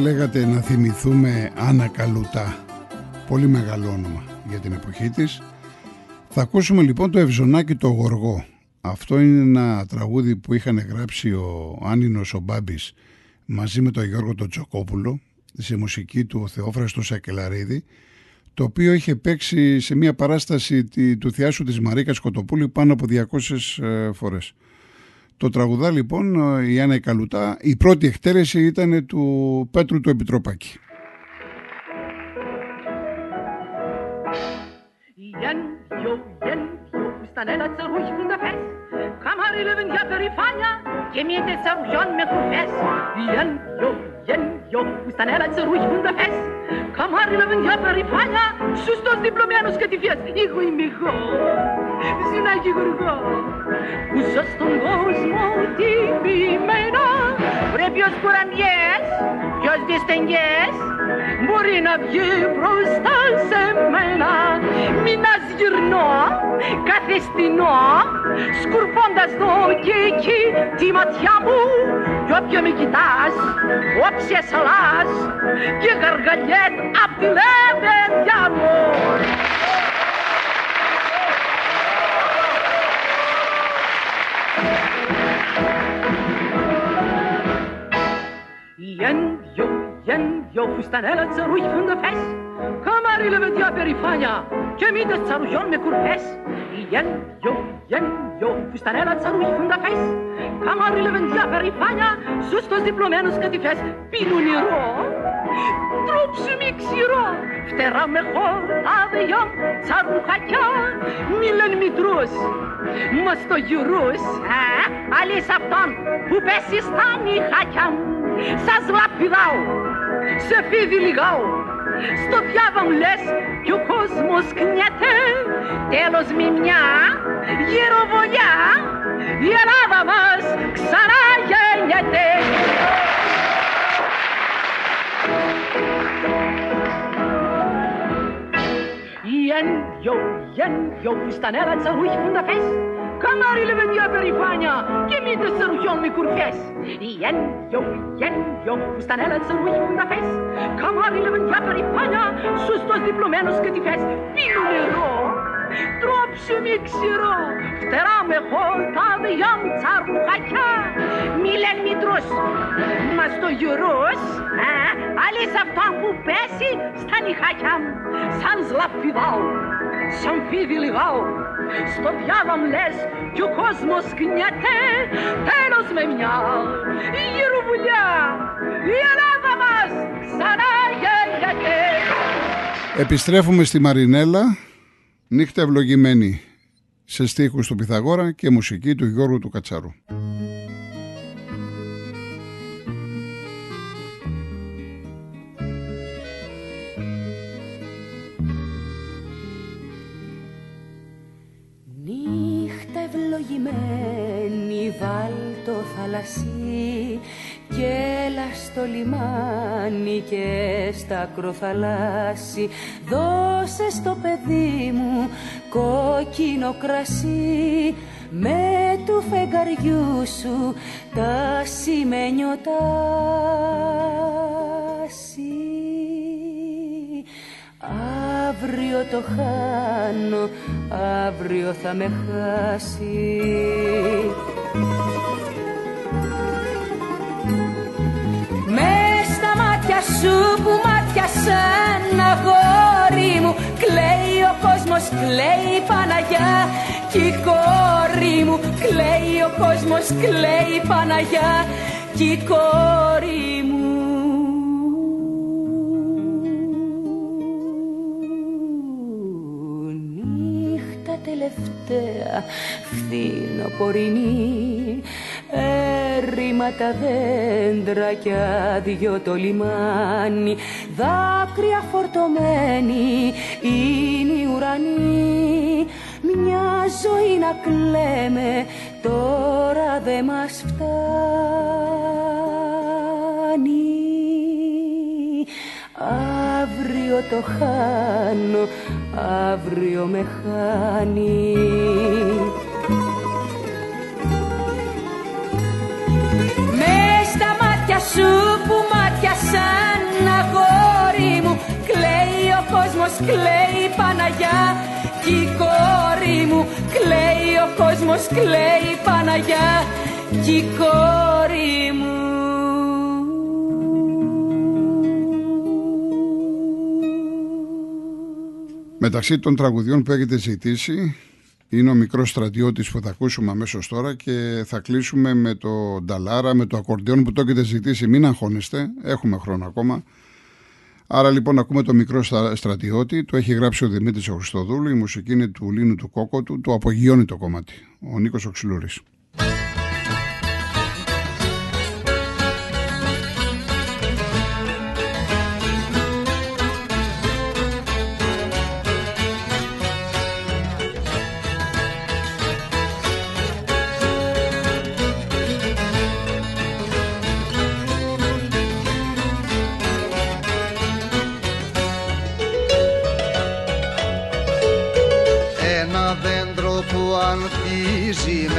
Τι θα λέγατε να θυμηθούμε Άννα Καλουτά, πολύ μεγάλο όνομα για την εποχή της. Θα ακούσουμε λοιπόν το Ευζωνάκι το Γοργό. Αυτό είναι ένα τραγούδι που είχαν γράψει ο Άνινος ο Μπάμπης μαζί με τον Γιώργο τον Τσοκόπουλο σε μουσική του ο Θεόφραστος Σακελαρίδη το οποίο είχε παίξει σε μια παράσταση του θεάσου της Μαρίκας Κοτοπούλη πάνω από 200 ε, φορές. Το τραγουδά λοιπόν η Άννα Καλουτά, η πρώτη εκτέλεση ήταν του Πέτρου του Επιτροπάκη. για περηφάνια και μήτε σαρουγιών με κουφές. Γιο, που στα νερά της ρούχη τα φες. Καμάρι με για περηφάνια Σωστός διπλωμένος κατηφιές Εγώ είμαι εγώ Συνάγει γουργό Που ζως στον κόσμο τιμημένα. Πρέπει ως κουραντιές Κι ως διστεγγές Μπορεί να βγει μπροστά σε μένα. Μην γυρνώ καθεστινό σκουρπώντας το και εκεί τη ματιά μου. Κι όποιο με κοιτάς, όψε σαλάς και γαργαλιές απ' τη λεβεδιά μου. Γεν-δυο, γεν-δυο, φουστανέλα τσαρούχι φες, καμάρι λεβεδιά περηφάνια, και μήτες τσαρουγιών με κουρφές. Γεν-δυο, γεν-δυο, φουστανέλα τσαρούχι φες, καμάρι λεβεδιά περηφάνια, σωστός διπλωμένος κατηφές, πίνουν νερό, τρώψιμι ξηρό, φτερά με χορτάδια, τσαρουχακιά, μη λένε μητρούς, μα στο γυρούς, αλής αυτόν που πέσει στα νυχάκια μου, σας λαπιδάω, σε φίδι λιγάω, στο διάβα μου λες κι ο κόσμος κνιέται. Τέλος μη μια γυροβολιά η Ελλάδα μας ξανά γεννιέται Jen, jo, jen, jo, στα νερά της αρούχης φουνταφές Καμάρι λεβεντιά περηφάνια και μήτε σερουιών με κουρφές. Γεν, γιο, γεν, γιο, που στα νέλα της ρούχη φουνταφές. Καμάρι λεβεντιά περηφάνια, σωστός διπλωμένος και τυφές. Πίνω νερό, τρώψε μη ξηρό, φτερά με χορτάδι γιαμ τσαρουχακιά. Μη λένε μητρός, μα στο γυρός, άλλη σε αυτά που πέσει στα νυχάκια μου, σαν ζλαφιδάω, σαν φίδι λιγάω, στο διάβα μου λες κι ο κόσμος κνιέται τέλος με μια γυροβουλιά η Ελλάδα μας ξανά γεννιέται Επιστρέφουμε στη Μαρινέλα νύχτα ευλογημένη σε στίχους του Πυθαγόρα και μουσική του Γιώργου του Κατσαρού. Βάλτο θαλασσί και έλα στο λιμάνι και στα ακροθαλάσσι. Δώσε στο παιδί μου κόκκινο κρασί με του φεγγαριού σου τα σημαίνιωτάσι Αύριο το χάνω, αύριο θα με χάσει σου που μάτια σαν αγόρι μου. Κλαίει ο κόσμος, κλαίει η Παναγιά. Κι η κόρη μου κλαίει ο κόσμος, κλαίει η Παναγιά. Κι η κόρη μου. Τελευταία φθινοπορεινή έρημα τα δέντρα κι άδειο το λιμάνι. Δάκρυα φορτωμένη είναι η ουρανή. Μια ζωή να κλαίμε τώρα δε μας φτάνει. Αύριο το χάνω αύριο με χάνει σου που μάτια σαν αγόρι μου. Κλαίει ο κόσμος, κλαίει η Παναγιά κι κόρη μου. Κλαίει ο κόσμος, κλαίει η Παναγιά κι κόρη μου. Μεταξύ των τραγουδιών που έχετε ζητήσει είναι ο μικρός στρατιώτης που θα ακούσουμε αμέσως τώρα και θα κλείσουμε με το νταλάρα, με το ακορντιόν που το έχετε ζητήσει. Μην αγχώνεστε, έχουμε χρόνο ακόμα. Άρα λοιπόν ακούμε το μικρό στρατιώτη, το έχει γράψει ο Δημήτρης ο Χριστοδούλου, η μουσική είναι του Λίνου του Κόκοτου, το απογειώνει το κομμάτι, ο Νίκος Οξυλούρης.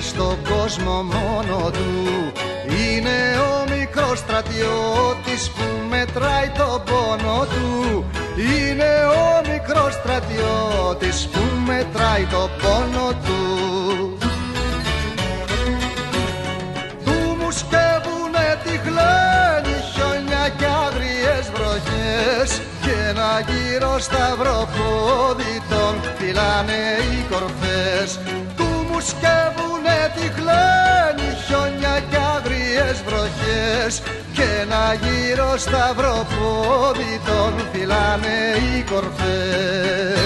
Στον κόσμο μόνο του. Είναι ο μικρός στρατιώτης που μετράει το πόνο του. Είναι ο μικρός στρατιώτης που μετράει το πόνο του Του Και ένα γύρο σταυροπόδι τον φυλάνε οι κορφές Του μου σκεύουνε τυχλένει χιόνια κι άγριες βροχές. Και ένα γύρο σταυροπόδι τον φυλάνε οι κορφές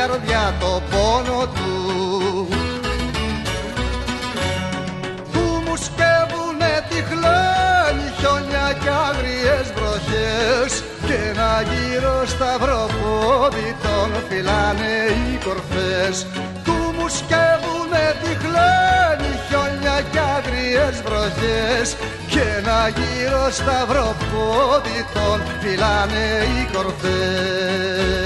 καρδιά το πόνο του. Του μου σκεύουνε χλένη χιόνια κι άγριες βροχές και ένα γύρο σταυροπόδι τον φυλάνε οι κορφές. Σκεύουνε τυχλένοι χιόνια κι άγριες βροχές και ένα γύρο σταυροπόδι τον φυλάνε οι κορφές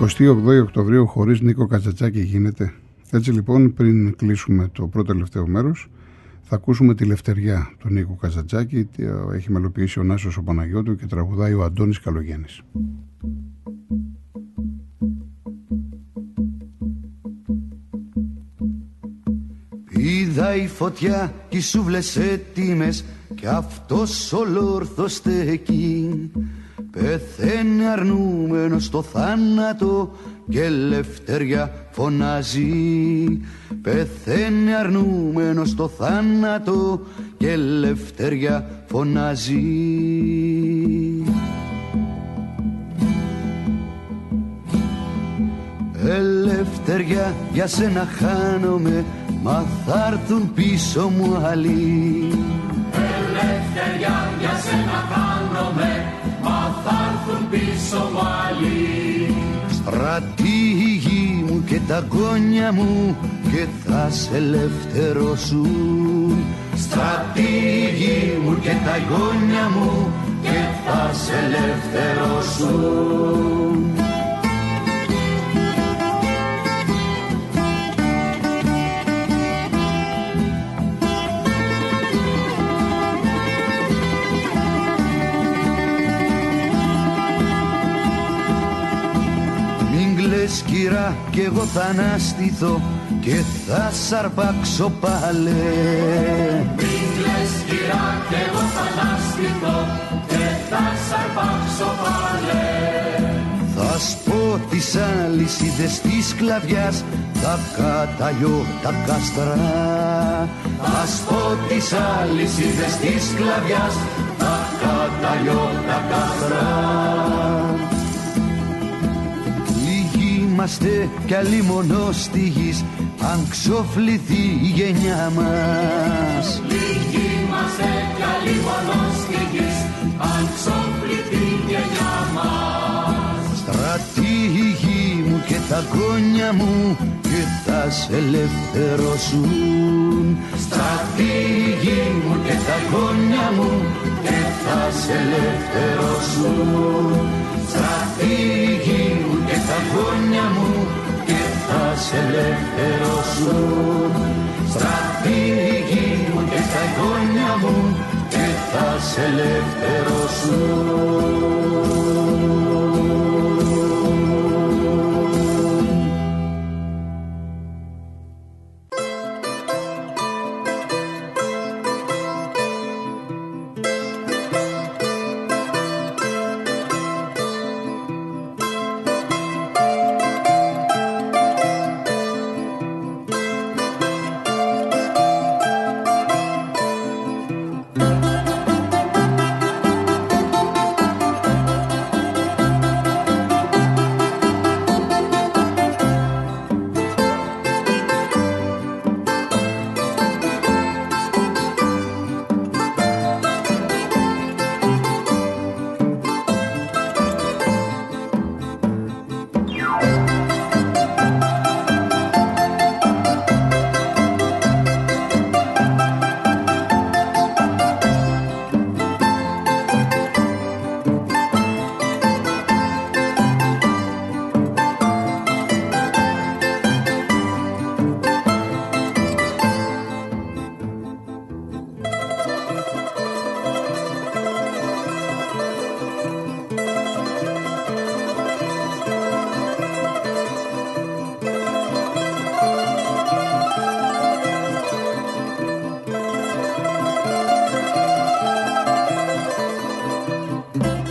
28 Οκτωβρίου χωρίς Νίκο Κατσατσάκη γίνεται. Έτσι λοιπόν πριν κλείσουμε το πρώτο τελευταίο μέρος θα ακούσουμε τη Λευτεριά του Νίκο Κατσατσάκη έχει μελοποιήσει ο Νάσος ο Παναγιώτου και τραγουδάει ο Αντώνης Καλογέννης. Είδα η φωτιά κι σούβλες έτοιμες κι αυτός ολόρθος στεκεί Πεθαίνει αρνούμενος στο θάνατο και ελευθεριά φωνάζει. Πεθαίνει αρνούμενος στο θάνατο και ελευθεριά φωνάζει. Ελευθεριά για σένα χάνομαι Μα θα έρθουν πίσω μου άλλοι Στρατήγοι μου και τα γόνια μου Και θα σε ελευθερώσουν. Στρατήγοι μου και τα γόνια μου Και θα σε ελευθερώσουν σκυρά κι εγώ θα αναστηθώ και θα σ' αρπάξω πάλι. Μην κλαις σκυρά κι εγώ θα αναστηθώ και θα σ' αρπάξω πάλι. Θα σπώ τις αλυσίδες της κλαβιάς θα καταλιώ τα κάστρα. Θα σπώ τις αλυσίδες της κλαβιάς θα καταλιώ τα κάστρα είμαστε κι άλλοι μόνο στη γης. Αν ξοφληθεί η γενιά μας. Λίγοι είμαστε κι άλλοι μόνο στη γης. Αν ξοφληθεί η γενιά μας. Στρατηγοί μου και τα γόνια μου και θα σε ελευθερώσουν. Στρατηγοί μου και τα γόνια μου και θα σε ελευθερώσουν. Στρατηγοί μου σε ελευθερώσουν. Στρατηγοί μου και τα γόνια μου και θα σε ελευθερώσουν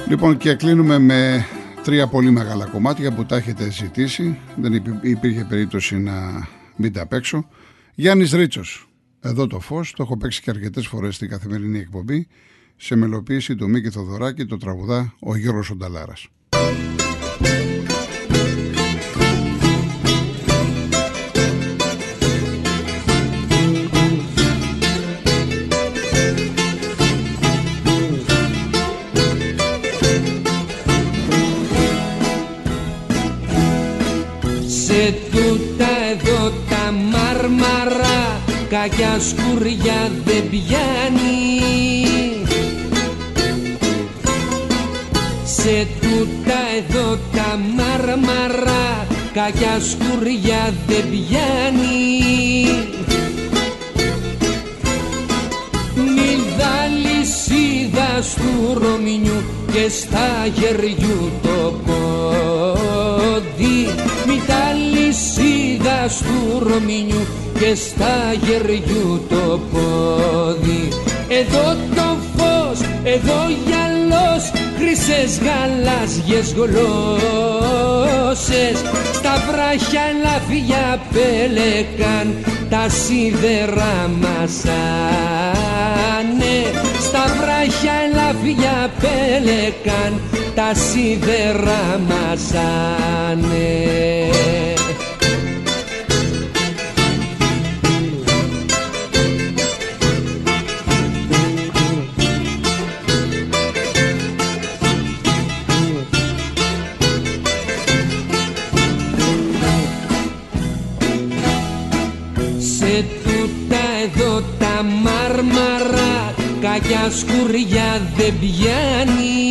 Λοιπόν και κλείνουμε με τρία πολύ μεγάλα κομμάτια που τα έχετε ζητήσει. Δεν υπή- υπήρχε περίπτωση να μην τα παίξω. Γιάννης Ρίτσος. Εδώ το φως. Το έχω παίξει και αρκετές φορές στην καθημερινή εκπομπή. Σε μελοποίηση του Μίκη Θοδωράκη το τραγουδά ο Γιώργος Ονταλάρας. Σε τούτα εδώ τα μάρμαρα κακιά σκουριά δεν πιάνει. Σε τούτα εδώ τα μάρμαρα κακιά σκουριά δεν πιάνει. Μηδα λυσίδα του Ρωμινιού και στα γεριού το πόδι. Μηδα λυσίδα του Ρωμινιού και στα γεριού το πόδι. Εδώ το φως, εδώ γυαλός χρυσές γαλάζιες γλώσσες. Στα βράχια ελαφιά πέλεκαν τα σίδερα μασάνε στα βράχια ελαφιά πέλεκαν τα σίδερα μασάνε κακιά σκουριά δεν πιάνει.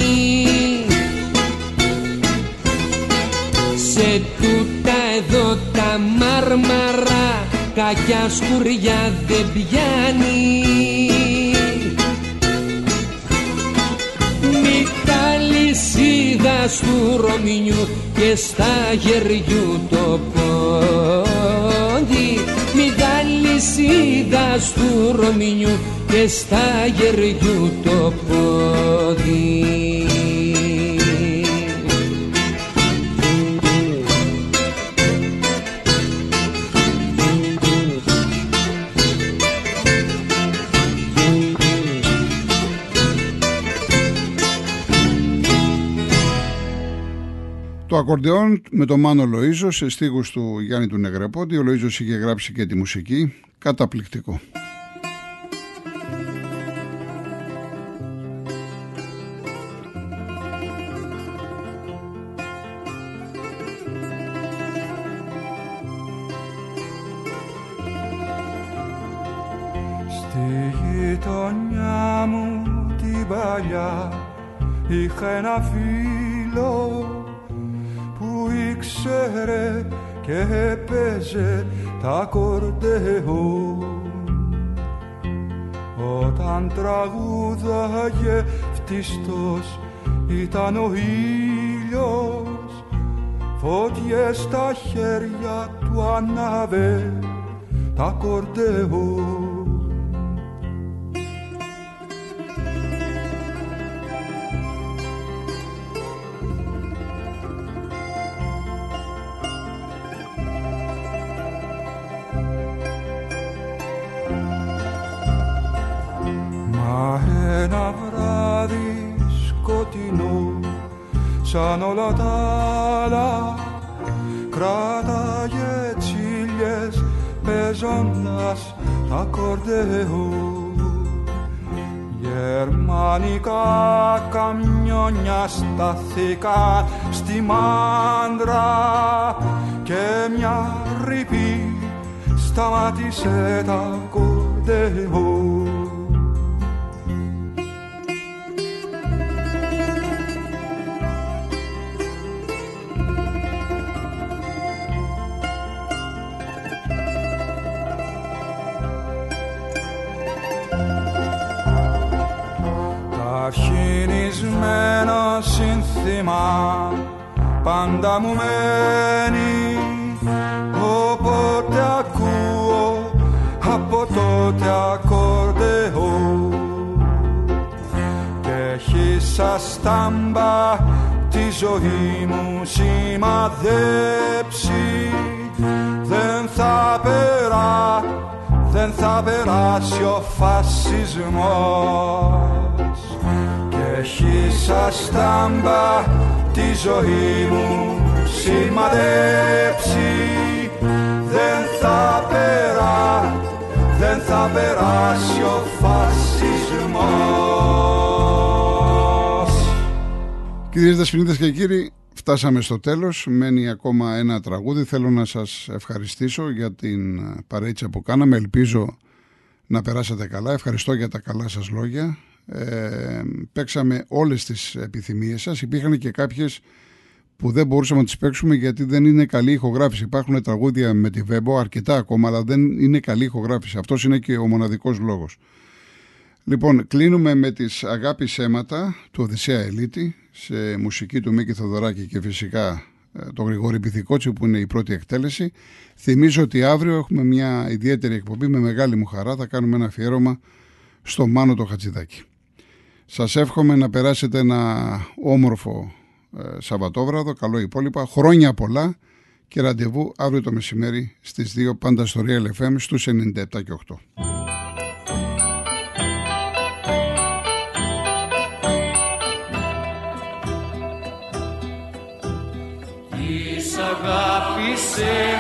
Σε τούτα εδώ τα μάρμαρα κακιά σκουριά δεν πιάνει. Μη λυσίδας του Ρωμινιού και στα γεριού το πόδι Μη λυσίδα του Ρωμινιού και στα γεριού το πόδι Το Το ακορντεόν με τον Μάνο Λοΐζο σε στίχους του Γιάννη του Νεγρεπόντι. Ο Λοΐζος είχε γράψει και τη μουσική. Καταπληκτικό. Στη γειτονιά μου την παλιά είχα ένα φίλο που ήξερε και έπαιζε τα κορδεό όταν τραγούδαγε φτιστός ήταν ο ήλιος. Φωτιές στα χέρια του ανάβε τα κορδεό σαν όλα τα άλλα κράταγε τσίλιες παίζοντας τα κορδεό Γερμανικά καμιόνια σταθήκαν στη μάντρα και μια ρηπή σταμάτησε τα κορδεό αρχινισμένο σύνθημα πάντα μου μένει. Όποτε ακούω από τότε ακορδεό και έχει σαν στάμπα τη ζωή μου σημαδέψει. Δεν θα περά, δεν θα περάσει ο φασισμός έχει σαν στάμπα τη ζωή μου σημαδέψει δεν θα περά, δεν θα περάσει ο φασισμός Κυρίες Δεσποινίδες και κύριοι, φτάσαμε στο τέλος, μένει ακόμα ένα τραγούδι. Θέλω να σας ευχαριστήσω για την παρέτσα που κάναμε. Ελπίζω να περάσατε καλά. Ευχαριστώ για τα καλά σας λόγια ε, παίξαμε όλες τις επιθυμίες σας υπήρχαν και κάποιες που δεν μπορούσαμε να τις παίξουμε γιατί δεν είναι καλή ηχογράφηση υπάρχουν τραγούδια με τη Βέμπο αρκετά ακόμα αλλά δεν είναι καλή ηχογράφηση αυτός είναι και ο μοναδικός λόγος Λοιπόν, κλείνουμε με τις αγάπη αίματα του Οδυσσέα Ελίτη σε μουσική του Μίκη Θοδωράκη και φυσικά ε, το Γρηγόρη Πυθικότσι που είναι η πρώτη εκτέλεση. Θυμίζω ότι αύριο έχουμε μια ιδιαίτερη εκπομπή με μεγάλη μου χαρά. Θα κάνουμε ένα αφιέρωμα στο Μάνο το Χατζηδάκι. Σας εύχομαι να περάσετε ένα όμορφο ε, Σαββατόβραδο, καλό υπόλοιπα, χρόνια πολλά και ραντεβού αύριο το μεσημέρι στις 2 πάντα στο Real FM στους 97 και 8. με